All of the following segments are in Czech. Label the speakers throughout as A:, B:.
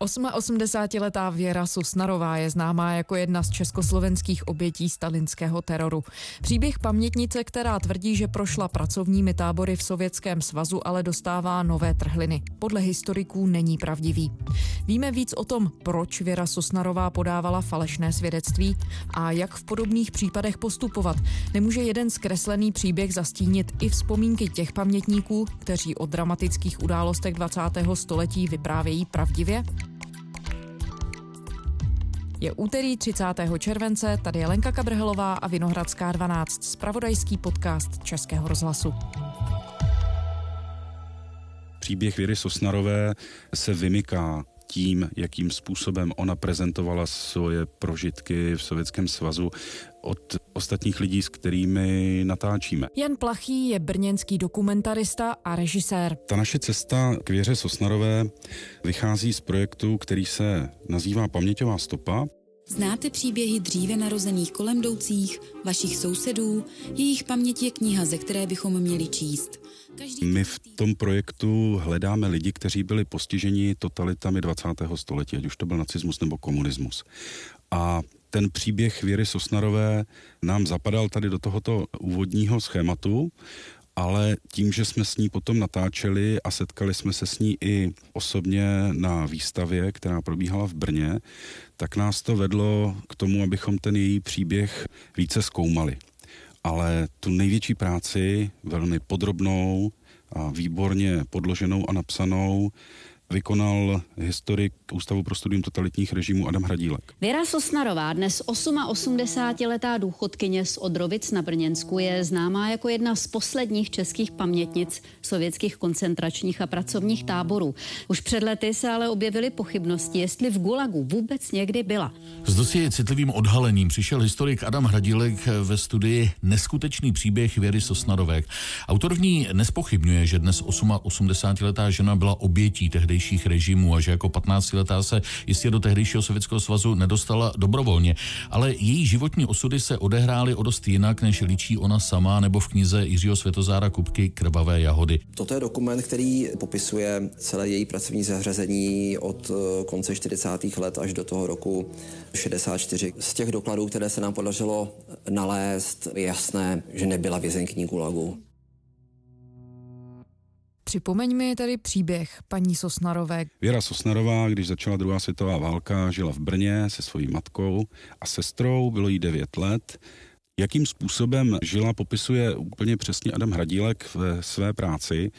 A: 88-letá Věra Sosnarová je známá jako jedna z československých obětí stalinského teroru. Příběh pamětnice, která tvrdí, že prošla pracovními tábory v Sovětském svazu, ale dostává nové trhliny. Podle historiků není pravdivý. Víme víc o tom, proč Věra Sosnarová podávala falešné svědectví a jak v podobných případech postupovat. Nemůže jeden zkreslený příběh zastínit i vzpomínky těch pamětníků, kteří o dramatických událostech 20. století vyprávějí pravdivě? Je úterý 30. července, tady je Lenka Kabrhelová a Vinohradská 12, spravodajský podcast Českého rozhlasu.
B: Příběh Věry Sosnarové se vymyká tím, jakým způsobem ona prezentovala svoje prožitky v Sovětském svazu od ostatních lidí, s kterými natáčíme.
A: Jan Plachý je brněnský dokumentarista a režisér.
B: Ta naše cesta k Věře Sosnarové vychází z projektu, který se nazývá Paměťová stopa.
C: Znáte příběhy dříve narozených kolem jdoucích, vašich sousedů? Jejich paměť je kniha, ze které bychom měli číst.
B: Každý My v tom projektu hledáme lidi, kteří byli postiženi totalitami 20. století, ať už to byl nacismus nebo komunismus. A ten příběh Věry Sosnarové nám zapadal tady do tohoto úvodního schématu, ale tím, že jsme s ní potom natáčeli a setkali jsme se s ní i osobně na výstavě, která probíhala v Brně, tak nás to vedlo k tomu, abychom ten její příběh více zkoumali. Ale tu největší práci, velmi podrobnou a výborně podloženou a napsanou, vykonal historik Ústavu pro studium totalitních režimů Adam Hradílek.
C: Věra Sosnarová, dnes 88-letá důchodkyně z Odrovic na Brněnsku, je známá jako jedna z posledních českých pamětnic sovětských koncentračních a pracovních táborů. Už před lety se ale objevily pochybnosti, jestli v Gulagu vůbec někdy byla.
D: S dosti citlivým odhalením přišel historik Adam Hradílek ve studii Neskutečný příběh Věry Sosnarové. Autor v ní nespochybňuje, že dnes 88-letá žena byla obětí tehdy tehdejších režimů a že jako 15-letá se jistě do tehdejšího Sovětského svazu nedostala dobrovolně. Ale její životní osudy se odehrály o dost jinak, než ličí ona sama nebo v knize Jiřího Světozára Kupky Krvavé jahody.
E: Toto je dokument, který popisuje celé její pracovní zařazení od eh, konce 40. let až do toho roku 64. Z těch dokladů, které se nám podařilo nalézt, je jasné, že nebyla vězeňkní Gulagu.
A: Připomeň mi tedy příběh paní Sosnarové.
B: Věra Sosnarová, když začala druhá světová válka, žila v Brně se svojí matkou a sestrou, bylo jí 9 let. Jakým způsobem žila, popisuje úplně přesně Adam Hradílek v své práci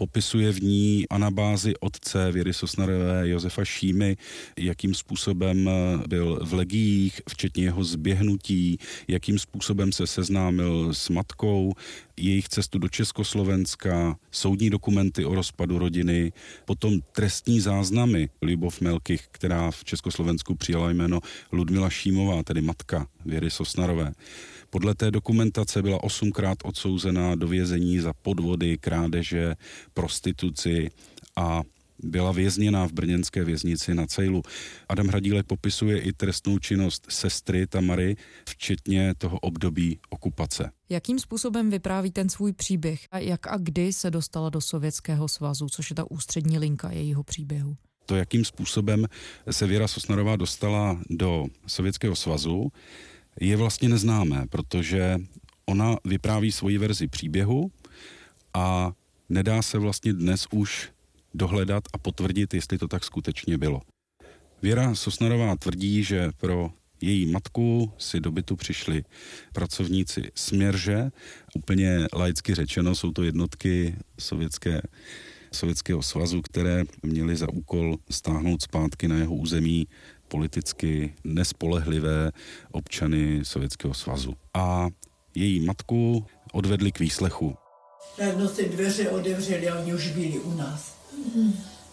B: popisuje v ní anabázi otce Věry Sosnarové Josefa Šímy, jakým způsobem byl v legiích, včetně jeho zběhnutí, jakým způsobem se seznámil s matkou, jejich cestu do Československa, soudní dokumenty o rozpadu rodiny, potom trestní záznamy Libov Melkych, která v Československu přijala jméno Ludmila Šímová, tedy matka Věry Sosnarové. Podle té dokumentace byla osmkrát odsouzená do vězení za podvody, krádeže, prostituci a byla vězněná v brněnské věznici na Cejlu. Adam Hradílek popisuje i trestnou činnost sestry Tamary, včetně toho období okupace.
A: Jakým způsobem vypráví ten svůj příběh a jak a kdy se dostala do Sovětského svazu, což je ta ústřední linka jejího příběhu?
B: To, jakým způsobem se Věra Sosnarová dostala do Sovětského svazu, je vlastně neznámé, protože ona vypráví svoji verzi příběhu a nedá se vlastně dnes už dohledat a potvrdit, jestli to tak skutečně bylo. Věra Sosnarová tvrdí, že pro její matku si do bytu přišli pracovníci Směrže, úplně laicky řečeno, jsou to jednotky sovětské Sovětského svazu, které měly za úkol stáhnout zpátky na jeho území politicky nespolehlivé občany Sovětského svazu. A její matku odvedli k výslechu.
F: Ráno se dveře otevřely a oni už byli u nás.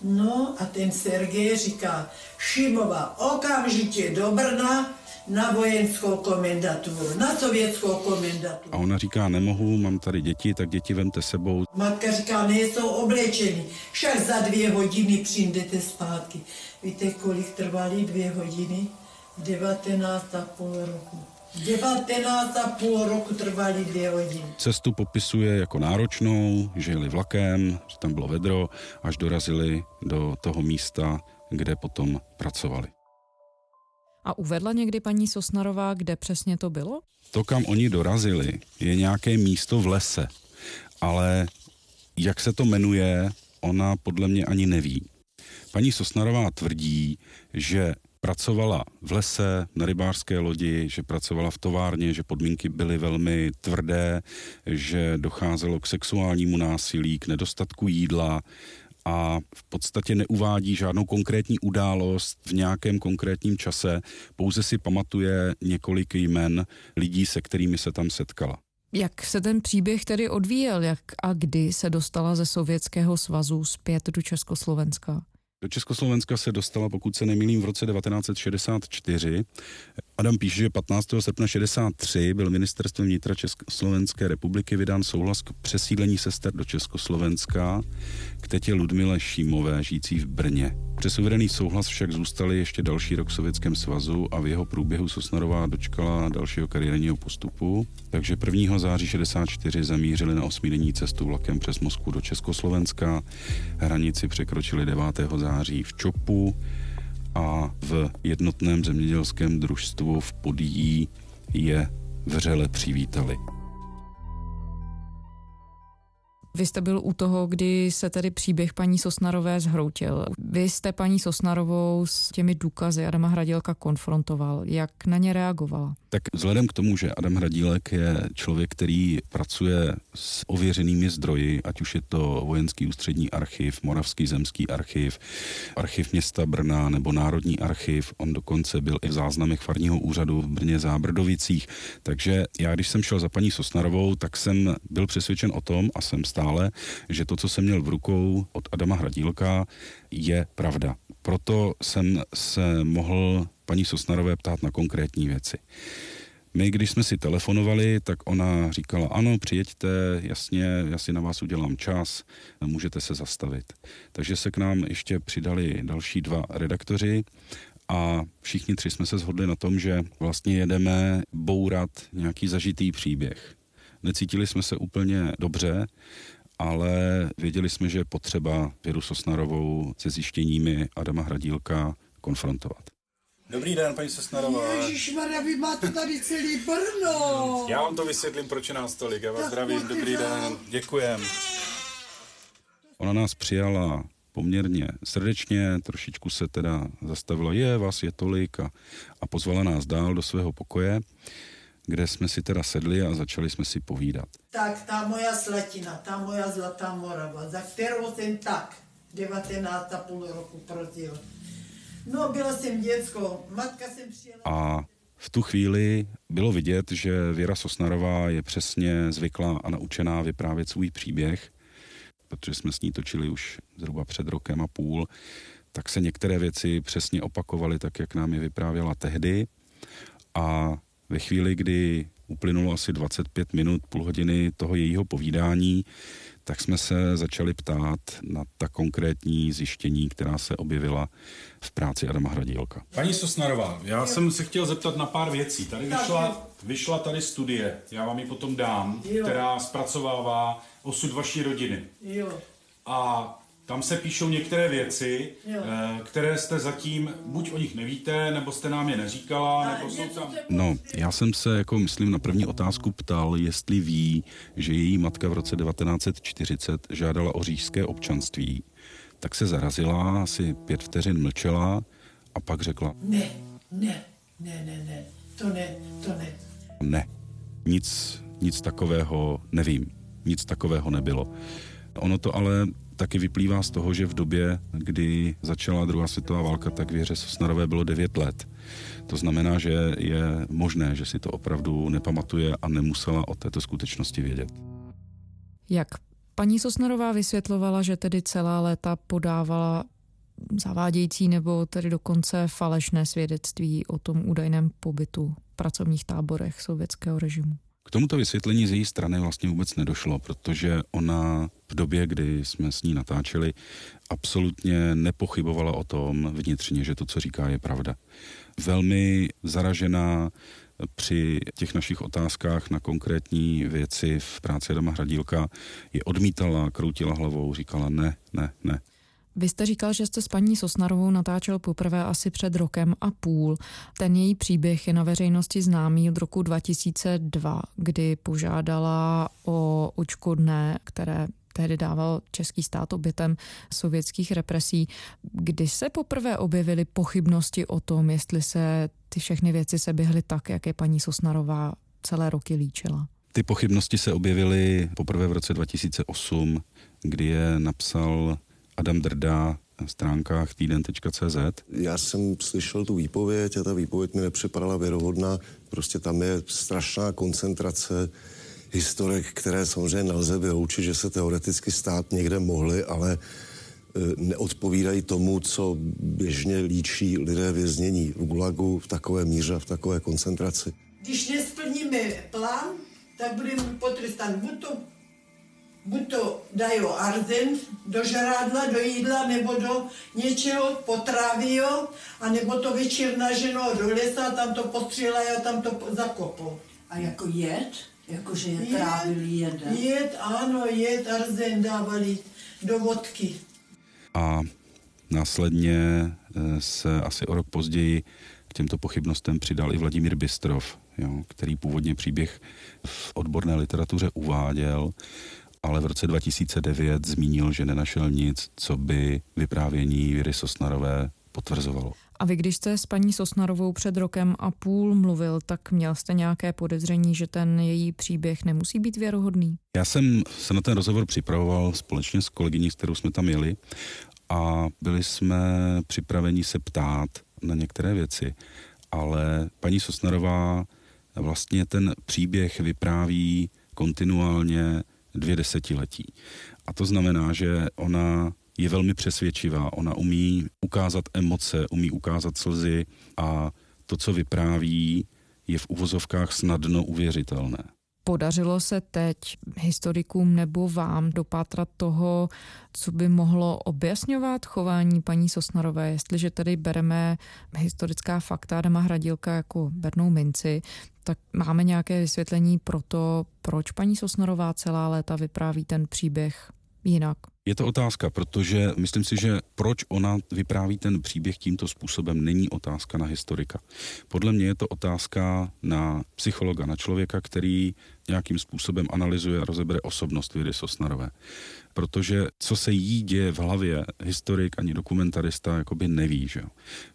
F: No a ten Sergej říká, Šimova, okamžitě do Brna, na vojenskou komendaturu, na sovětskou komendaturu.
B: A ona říká, nemohu, mám tady děti, tak děti vemte sebou.
F: Matka říká, nejsou oblečeni, však za dvě hodiny přijdete zpátky. Víte, kolik trvaly dvě hodiny? 19 a půl roku. 19 a půl roku trvaly dvě hodiny.
B: Cestu popisuje jako náročnou, že jeli vlakem, že tam bylo vedro, až dorazili do toho místa kde potom pracovali.
A: A uvedla někdy paní Sosnarová, kde přesně to bylo?
B: To, kam oni dorazili, je nějaké místo v lese, ale jak se to jmenuje, ona podle mě ani neví. Paní Sosnarová tvrdí, že pracovala v lese, na rybářské lodi, že pracovala v továrně, že podmínky byly velmi tvrdé, že docházelo k sexuálnímu násilí, k nedostatku jídla a v podstatě neuvádí žádnou konkrétní událost v nějakém konkrétním čase, pouze si pamatuje několik jmen lidí, se kterými se tam setkala.
A: Jak se ten příběh tedy odvíjel, jak a kdy se dostala ze Sovětského svazu zpět do Československa?
B: Do Československa se dostala, pokud se nemýlím, v roce 1964. Adam píše, že 15. srpna 63 byl ministerstvem vnitra Československé republiky vydán souhlas k přesídlení sester do Československa k tetě Ludmile Šímové, žijící v Brně. Přes uvedený souhlas však zůstali ještě další rok v Sovětském svazu a v jeho průběhu Sosnarová dočkala dalšího kariérního postupu. Takže 1. září 64 zamířili na osmidenní cestu vlakem přes Moskvu do Československa. Hranici překročili 9. září v Čopu a v jednotném zemědělském družstvu v Podíjí je vřele přivítali.
A: Vy jste byl u toho, kdy se tedy příběh paní Sosnarové zhroutil. Vy jste paní Sosnarovou s těmi důkazy Adama Hradilka konfrontoval. Jak na ně reagovala?
B: Tak vzhledem k tomu, že Adam Hradílek je člověk, který pracuje s ověřenými zdroji, ať už je to Vojenský ústřední archiv, Moravský zemský archiv, archiv města Brna nebo Národní archiv, on dokonce byl i v záznamech farního úřadu v Brně Zábrdovicích. Takže já, když jsem šel za paní Sosnarovou, tak jsem byl přesvědčen o tom a jsem stále, že to, co jsem měl v rukou od Adama Hradílka, je pravda. Proto jsem se mohl paní Sosnarové ptát na konkrétní věci. My, když jsme si telefonovali, tak ona říkala, ano, přijeďte, jasně, já si na vás udělám čas, můžete se zastavit. Takže se k nám ještě přidali další dva redaktoři a všichni tři jsme se shodli na tom, že vlastně jedeme bourat nějaký zažitý příběh. Necítili jsme se úplně dobře, ale věděli jsme, že je potřeba Věru Sosnarovou se zjištěními Adama Hradílka konfrontovat.
G: Dobrý den, paní Sosnarová.
F: Ježišmarja, vy máte tady celý Brno.
G: Já vám to vysvětlím, proč je nás tolik. Já vás zdravím, dobrý den, děkujem.
B: Ona nás přijala poměrně srdečně, trošičku se teda zastavila, je, vás je tolik a, a pozvala nás dál do svého pokoje, kde jsme si teda sedli a začali jsme si povídat.
F: Tak, ta moja slatina, ta moja zlatá Morava, za kterou jsem tak 19,5 roku prožil. No, byla jsem děcko, matka jsem přijela...
B: A v tu chvíli bylo vidět, že Věra Sosnarová je přesně zvyklá a naučená vyprávět svůj příběh, protože jsme s ní točili už zhruba před rokem a půl, tak se některé věci přesně opakovaly tak, jak nám je vyprávěla tehdy. A ve chvíli, kdy uplynulo asi 25 minut, půl hodiny toho jejího povídání, tak jsme se začali ptát na ta konkrétní zjištění, která se objevila v práci Adama Hradílka.
G: Paní Sosnarová, já jsem se chtěl zeptat na pár věcí. Tady vyšla, vyšla tady studie, já vám ji potom dám,
F: Jo.
G: která zpracovává osud vaší rodiny.
F: Jo,
G: A tam se píšou některé věci,
F: Jo.
G: eh, které jste zatím, buď o nich nevíte, nebo jste nám je neříkala,
F: A
G: nebo jsou tam...
B: No, já jsem se, jako myslím, na první otázku ptal, jestli ví, že její matka v roce 1940 žádala o říšské občanství. Tak se zarazila, asi pět vteřin mlčela a pak řekla,
F: ne, ne, ne, ne, ne, to ne, to ne.
B: ne, nic, nic takového nevím, nic takového nebylo. Ono to ale taky vyplývá z toho, že v době, kdy začala druhá světová válka, tak věře Sosnarové bylo 9 let. To znamená, že je možné, že si to opravdu nepamatuje a nemusela o této skutečnosti vědět.
A: Jak paní Sosnarová vysvětlovala, že tedy celá léta podávala zavádějící nebo tedy dokonce falešné svědectví o tom údajném pobytu v pracovních táborech sovětského režimu.
B: K tomuto vysvětlení z její strany vlastně vůbec nedošlo, protože ona v době, kdy jsme s ní natáčeli, absolutně nepochybovala o tom vnitřně, že to, co říká, je pravda. Velmi zaražená při těch našich otázkách na konkrétní věci v práci Adama Hradílka je odmítala, kroutila hlavou, říkala ne, ne, ne.
A: Vy jste říkal, že jste s paní Sosnarovou natáčel poprvé asi před rokem a půl. Ten její příběh je na veřejnosti známý od roku 2002, kdy požádala o očkodné, které tehdy dával český stát obětem sovětských represí. Kdy se poprvé objevily pochybnosti o tom, jestli se ty všechny věci se běhly tak, jak je paní Sosnarová celé roky líčila?
B: Ty pochybnosti se objevily poprvé v roce 2008, kdy je napsal Adam Drda na stránkách týden.cz.
H: Já jsem slyšel tu výpověď a ta výpověď mi nepřipadala věrohodná. Prostě tam je strašná koncentrace historek, které samozřejmě nelze vyloučit, že se teoreticky stát někde mohly, ale e, neodpovídají tomu, co běžně líčí lidé věznění v Gulagu v takové míře a v takové koncentraci.
F: Když nesplníme plán, tak budeme potrestán buď to, buď to dají arzen do žrádla, do jídla, nebo do něčeho potráví, a nebo to večer naženou do lesa, tam to postřílejí a tam to zakopou.
I: A jako jed? Jakože je trávili jedem?
F: Jed, ano, jed, arzen dávali do vodky.
B: A následně eh, se asi o rok později k těmto pochybnostem přidal i Vladimír Bystrov, jo, který původně příběh v odborné literatuře uváděl, ale v roce 2009 zmínil, že nenašel nic, co by vyprávění Věry Sosnarové potvrzovalo.
A: A vy, když jste s paní Sosnarovou před rokem a půl mluvil, tak měl jste nějaké podezření, že ten její příběh nemusí být věrohodný?
B: Já jsem se na ten rozhovor připravoval společně s kolegyní, s kterou jsme tam jeli a byli jsme připraveni se ptát na některé věci, ale paní Sosnarová vlastně ten příběh vypráví kontinuálně dvě desetiletí. A to znamená, že ona je velmi přesvědčivá. Ona umí ukázat emoce, umí ukázat slzy a to, co vypráví, je v uvozovkách snadno uvěřitelné.
A: Podařilo se teď historikům nebo vám dopátrat toho, co by mohlo objasňovat chování paní Sosnarové, jestliže tady bereme historická fakta Adama Hradilka jako bernou minci, tak máme nějaké vysvětlení pro to, proč paní Sosnarová celá léta vypráví ten příběh jinak?
B: Je to otázka, protože myslím si, že proč ona vypráví ten příběh tímto způsobem, není otázka na historika. Podle mě je to otázka na psychologa, na člověka, který nějakým způsobem analyzuje a rozebere osobnost Věry Sosnarové. Protože co se jí děje v hlavě, historik ani dokumentarista jakoby neví. Že?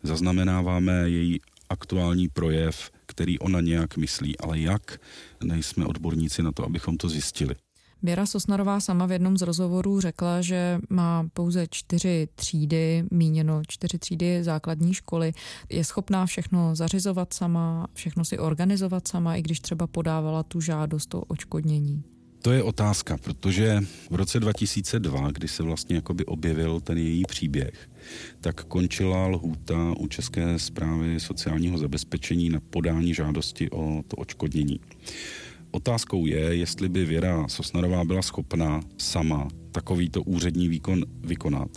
B: Zaznamenáváme její aktuální projev, který ona nějak myslí, ale jak, nejsme odborníci na to, abychom to zjistili.
A: Věra Sosnarová sama v jednom z rozhovorů řekla, že má pouze čtyři třídy, míněno čtyři třídy základní školy. Je schopná všechno zařizovat sama, všechno si organizovat sama, i když třeba podávala tu žádost o očkodnění.
B: To je otázka, protože v roce 2002, kdy se vlastně jakoby objevil ten její příběh, tak končila lhůta u České zprávy sociálního zabezpečení na podání žádosti o to očkodnění. Otázkou je, jestli by Věra Sosnarová byla schopná sama takovýto úřední výkon vykonat,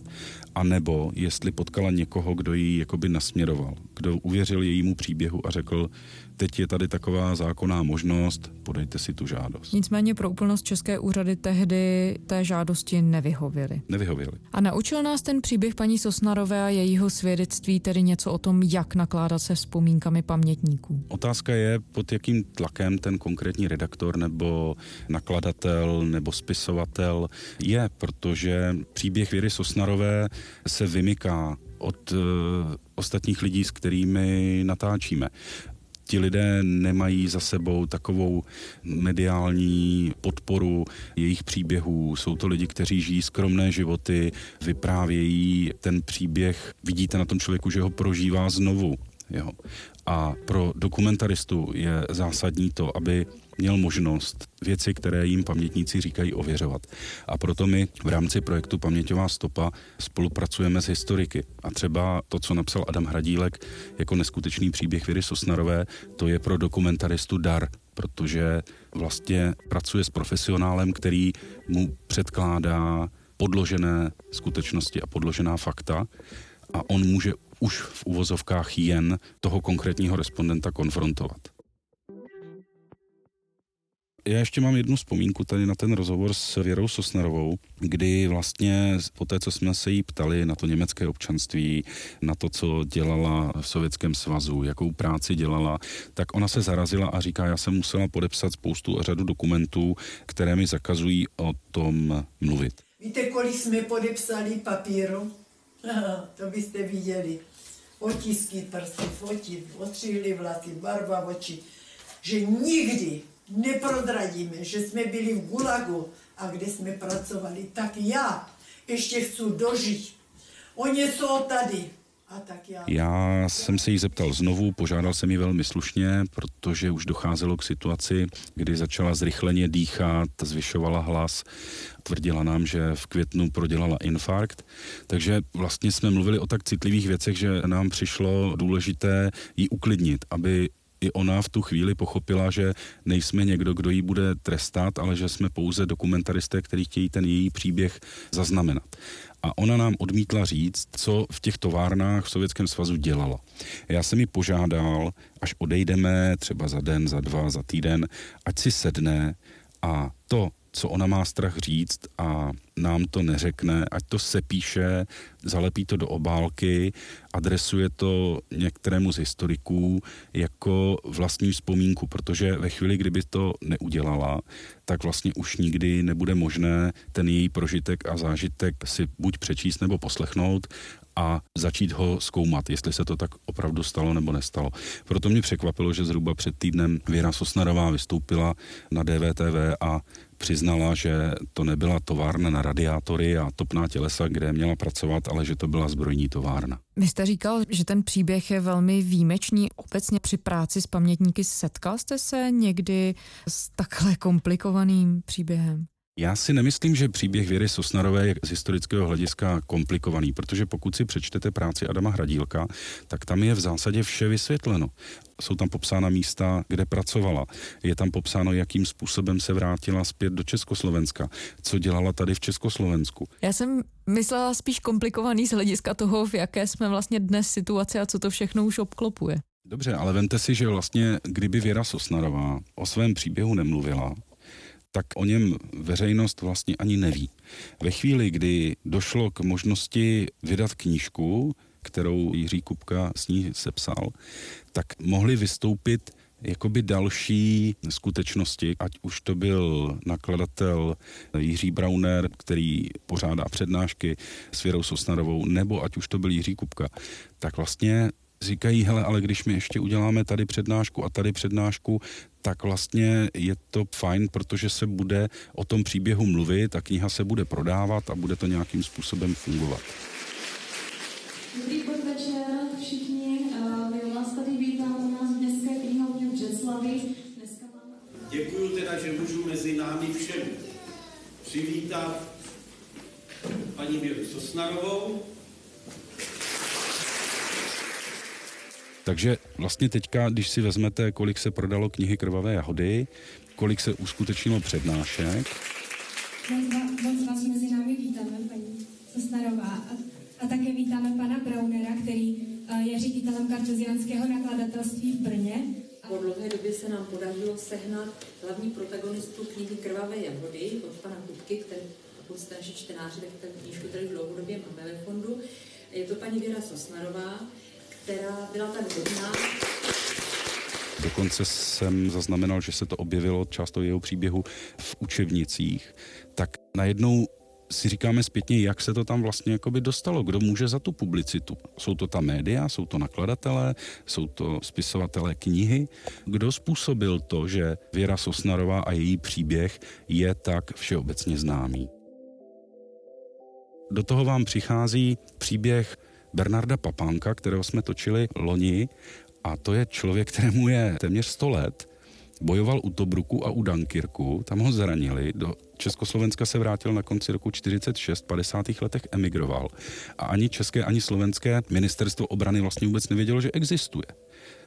B: a nebo jestli potkala někoho, kdo ji jakoby nasměroval, kdo uvěřil jejímu příběhu a řekl, teď je tady taková zákonná možnost, podejte si tu žádost.
A: Nicméně pro úplnost České úřady tehdy té žádosti nevyhověly.
B: Nevyhověly.
A: A naučil nás ten příběh paní Sosnarové a jejího svědectví tedy něco o tom, jak nakládat se vzpomínkami pamětníků.
B: Otázka je, pod jakým tlakem ten konkrétní redaktor nebo nakladatel nebo spisovatel je, protože příběh Věry Sosnarové se vymyká od uh, ostatních lidí, s kterými natáčíme ti lidé nemají za sebou takovou mediální podporu jejich příběhů. Jsou to lidi, kteří žijí skromné životy, vyprávějí ten příběh, vidíte na tom člověku, že ho prožívá znovu. Jo. A pro dokumentaristu je zásadní to, aby měl možnost věci, které jim pamětníci říkají, ověřovat. A proto my v rámci projektu Paměťová stopa spolupracujeme s historiky. A třeba to, co napsal Adam Hradílek jako neskutečný příběh Věry Sosnarové, to je pro dokumentaristu dar, protože vlastně pracuje s profesionálem, který mu předkládá podložené skutečnosti a podložená fakta a on může už v uvozovkách jen toho konkrétního respondenta konfrontovat. Já ještě mám jednu vzpomínku tady na ten rozhovor s Věrou Sosnarovou, kdy vlastně po té, co jsme se jí ptali na to německé občanství, na to, co dělala v Sovětském svazu, jakou práci dělala, tak ona se zarazila a říká, já jsem musela podepsat spoustu a řadu dokumentů, které mi zakazují o tom mluvit.
F: Víte, kolik jsme podepsali papíru? to byste viděli. Otisky prsty, fotit, ostříhli vlasy, barva očí. Že nikdy neprodradíme, že jsme byli v Gulagu a kde jsme pracovali, tak já ještě chci dožít. Oni jsou tady.
B: Já jsem se jí zeptal znovu, požádal jsem ji velmi slušně, protože už docházelo k situaci, kdy začala zrychleně dýchat, zvyšovala hlas, tvrdila nám, že v květnu prodělala infarkt, takže vlastně jsme mluvili o tak citlivých věcech, že nám přišlo důležité ji uklidnit, aby i ona v tu chvíli pochopila, že nejsme někdo, kdo ji bude trestat, ale že jsme pouze dokumentaristé, kteří chtějí ten její příběh zaznamenat. A ona nám odmítla říct, co v těch továrnách v Sovětském svazu dělala. Já jsem ji požádal, až odejdeme třeba za den, za dva, za týden, ať si sedne a to, co ona má strach říct a nám to neřekne, ať to sepíše, zalepí to do obálky, adresuje to některému z historiků jako vlastní vzpomínku, protože ve chvíli, kdyby to neudělala, tak vlastně už nikdy nebude možné ten její prožitek a zážitek si buď přečíst nebo poslechnout a začít ho zkoumat, jestli se to tak opravdu stalo nebo nestalo. Proto mě překvapilo, že zhruba před týdnem Věra Sosnarová vystoupila na DVTV a přiznala, že to nebyla továrna na radiátory a topná tělesa, kde měla pracovat, ale že to byla zbrojní továrna.
A: Vy jste říkal, že ten příběh je velmi výjimečný. Obecně při práci s pamětníky setkal jste se někdy s takhle komplikovaným příběhem?
B: Já si nemyslím, že příběh Věry Sosnarové je z historického hlediska komplikovaný, protože pokud si přečtete práci Adama Hradílka, tak tam je v zásadě vše vysvětleno. Jsou tam popsána místa, kde pracovala. Je tam popsáno, jakým způsobem se vrátila zpět do Československa, co dělala tady v Československu.
A: Já jsem myslela spíš komplikovaný z hlediska toho, v jaké jsme vlastně dnes situaci a co to všechno už obklopuje.
B: Dobře, ale vemte si, že vlastně, kdyby Věra Sosnarová o svém příběhu nemluvila, tak o něm veřejnost vlastně ani neví. Ve chvíli, kdy došlo k možnosti vydat knížku, kterou Jiří Kupka s ní sepsal, tak mohli vystoupit jakoby další skutečnosti, ať už to byl nakladatel Jiří Brauner, který pořádá přednášky s Věrou Sosnarovou, nebo ať už to byl Jiří Kupka, tak vlastně říkají, hele, ale když my ještě uděláme tady přednášku a tady přednášku, tak vlastně je to fajn, protože se bude o tom příběhu mluvit, ta kniha se bude prodávat a bude to nějakým způsobem fungovat.
J: Dobrý podvečer všichni, my vás tady vítám u nás v Městské knihovně v Břeclavi. Dneska máme...
K: Děkuju teda, že můžu mezi námi všemi přivítat paní Věru Sosnarovou,
B: Takže vlastně teďka, když si vezmete, kolik se prodalo knihy Krvavé jahody, kolik se uskutečnilo přednášek.
J: Moc vás mezi námi vítáme, paní Sosnarová. A, a také vítáme pana Braunera, který eh, je ředitelem kartuzianského nakladatelství v Brně.
L: Po dlouhé době se nám podařilo sehnat hlavní protagonistu knihy Krvavé jahody od pana Kupky, který pokud jste naši čtenáři, tak ten knížku tady dlouhodobě máme ve fondu. Je to paní Věra Sosnarová, která byla tak hodná.
B: Dokonce jsem zaznamenal, že se to objevilo, část toho jeho příběhu, v učebnicích. Tak najednou si říkáme zpětně, jak se to tam vlastně jakoby dostalo, kdo může za tu publicitu. Jsou to ta média, jsou to nakladatelé, jsou to spisovatelé knihy. Kdo způsobil to, že Věra Sosnarová a její příběh je tak všeobecně známý? Do toho vám přichází příběh Bernarda Papánka, kterého jsme točili loni a to je člověk, kterému je téměř 100 let, bojoval u Tobruku a u Dunkirku, tam ho zranili, do Československa se vrátil na konci roku 46, 50. letech emigroval a ani české, ani slovenské ministerstvo obrany vlastně vůbec nevědělo, že existuje.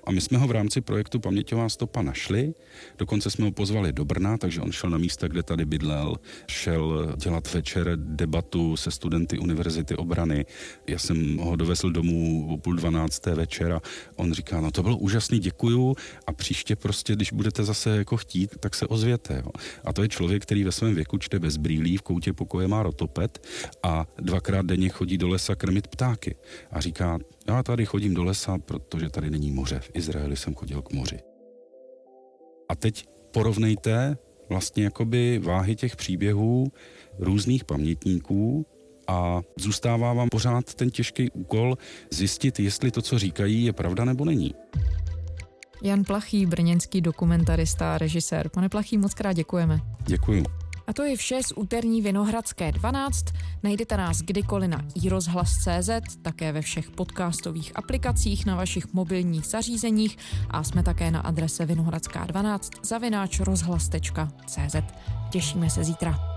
B: A my jsme ho v rámci projektu Paměťová stopa našli, dokonce jsme ho pozvali do Brna, takže on šel na místa, kde tady bydlel, šel dělat večer debatu se studenty Univerzity obrany. Já jsem ho dovezl domů o půl dvanácté večera. On říká, no to bylo úžasný, děkuju a příště prostě, když budete zase jako chtít, tak se ozvěte. Jo. A to je člověk, který ve svém věku čte bez brýlí, v koutě pokoje má rotopet a dvakrát denně chodí do lesa krmit ptáky. A říká, já tady chodím do lesa, protože tady není moře. V Izraeli jsem chodil k moři. A teď porovnejte vlastně jakoby váhy těch příběhů různých pamětníků a zůstává vám pořád ten těžký úkol zjistit, jestli to, co říkají, je pravda nebo není.
A: Jan Plachý, brněnský dokumentarista a režisér. Pane Plachý, moc krát děkujeme.
B: Děkuji.
A: A to je vše z úterní Vinohradské 12. Najdete nás kdykoliv na iRozhlas.cz, také ve všech podcastových aplikacích na vašich mobilních zařízeních a jsme také na adrese vinohradská12 zavináč rozhlas.cz. Těšíme se zítra.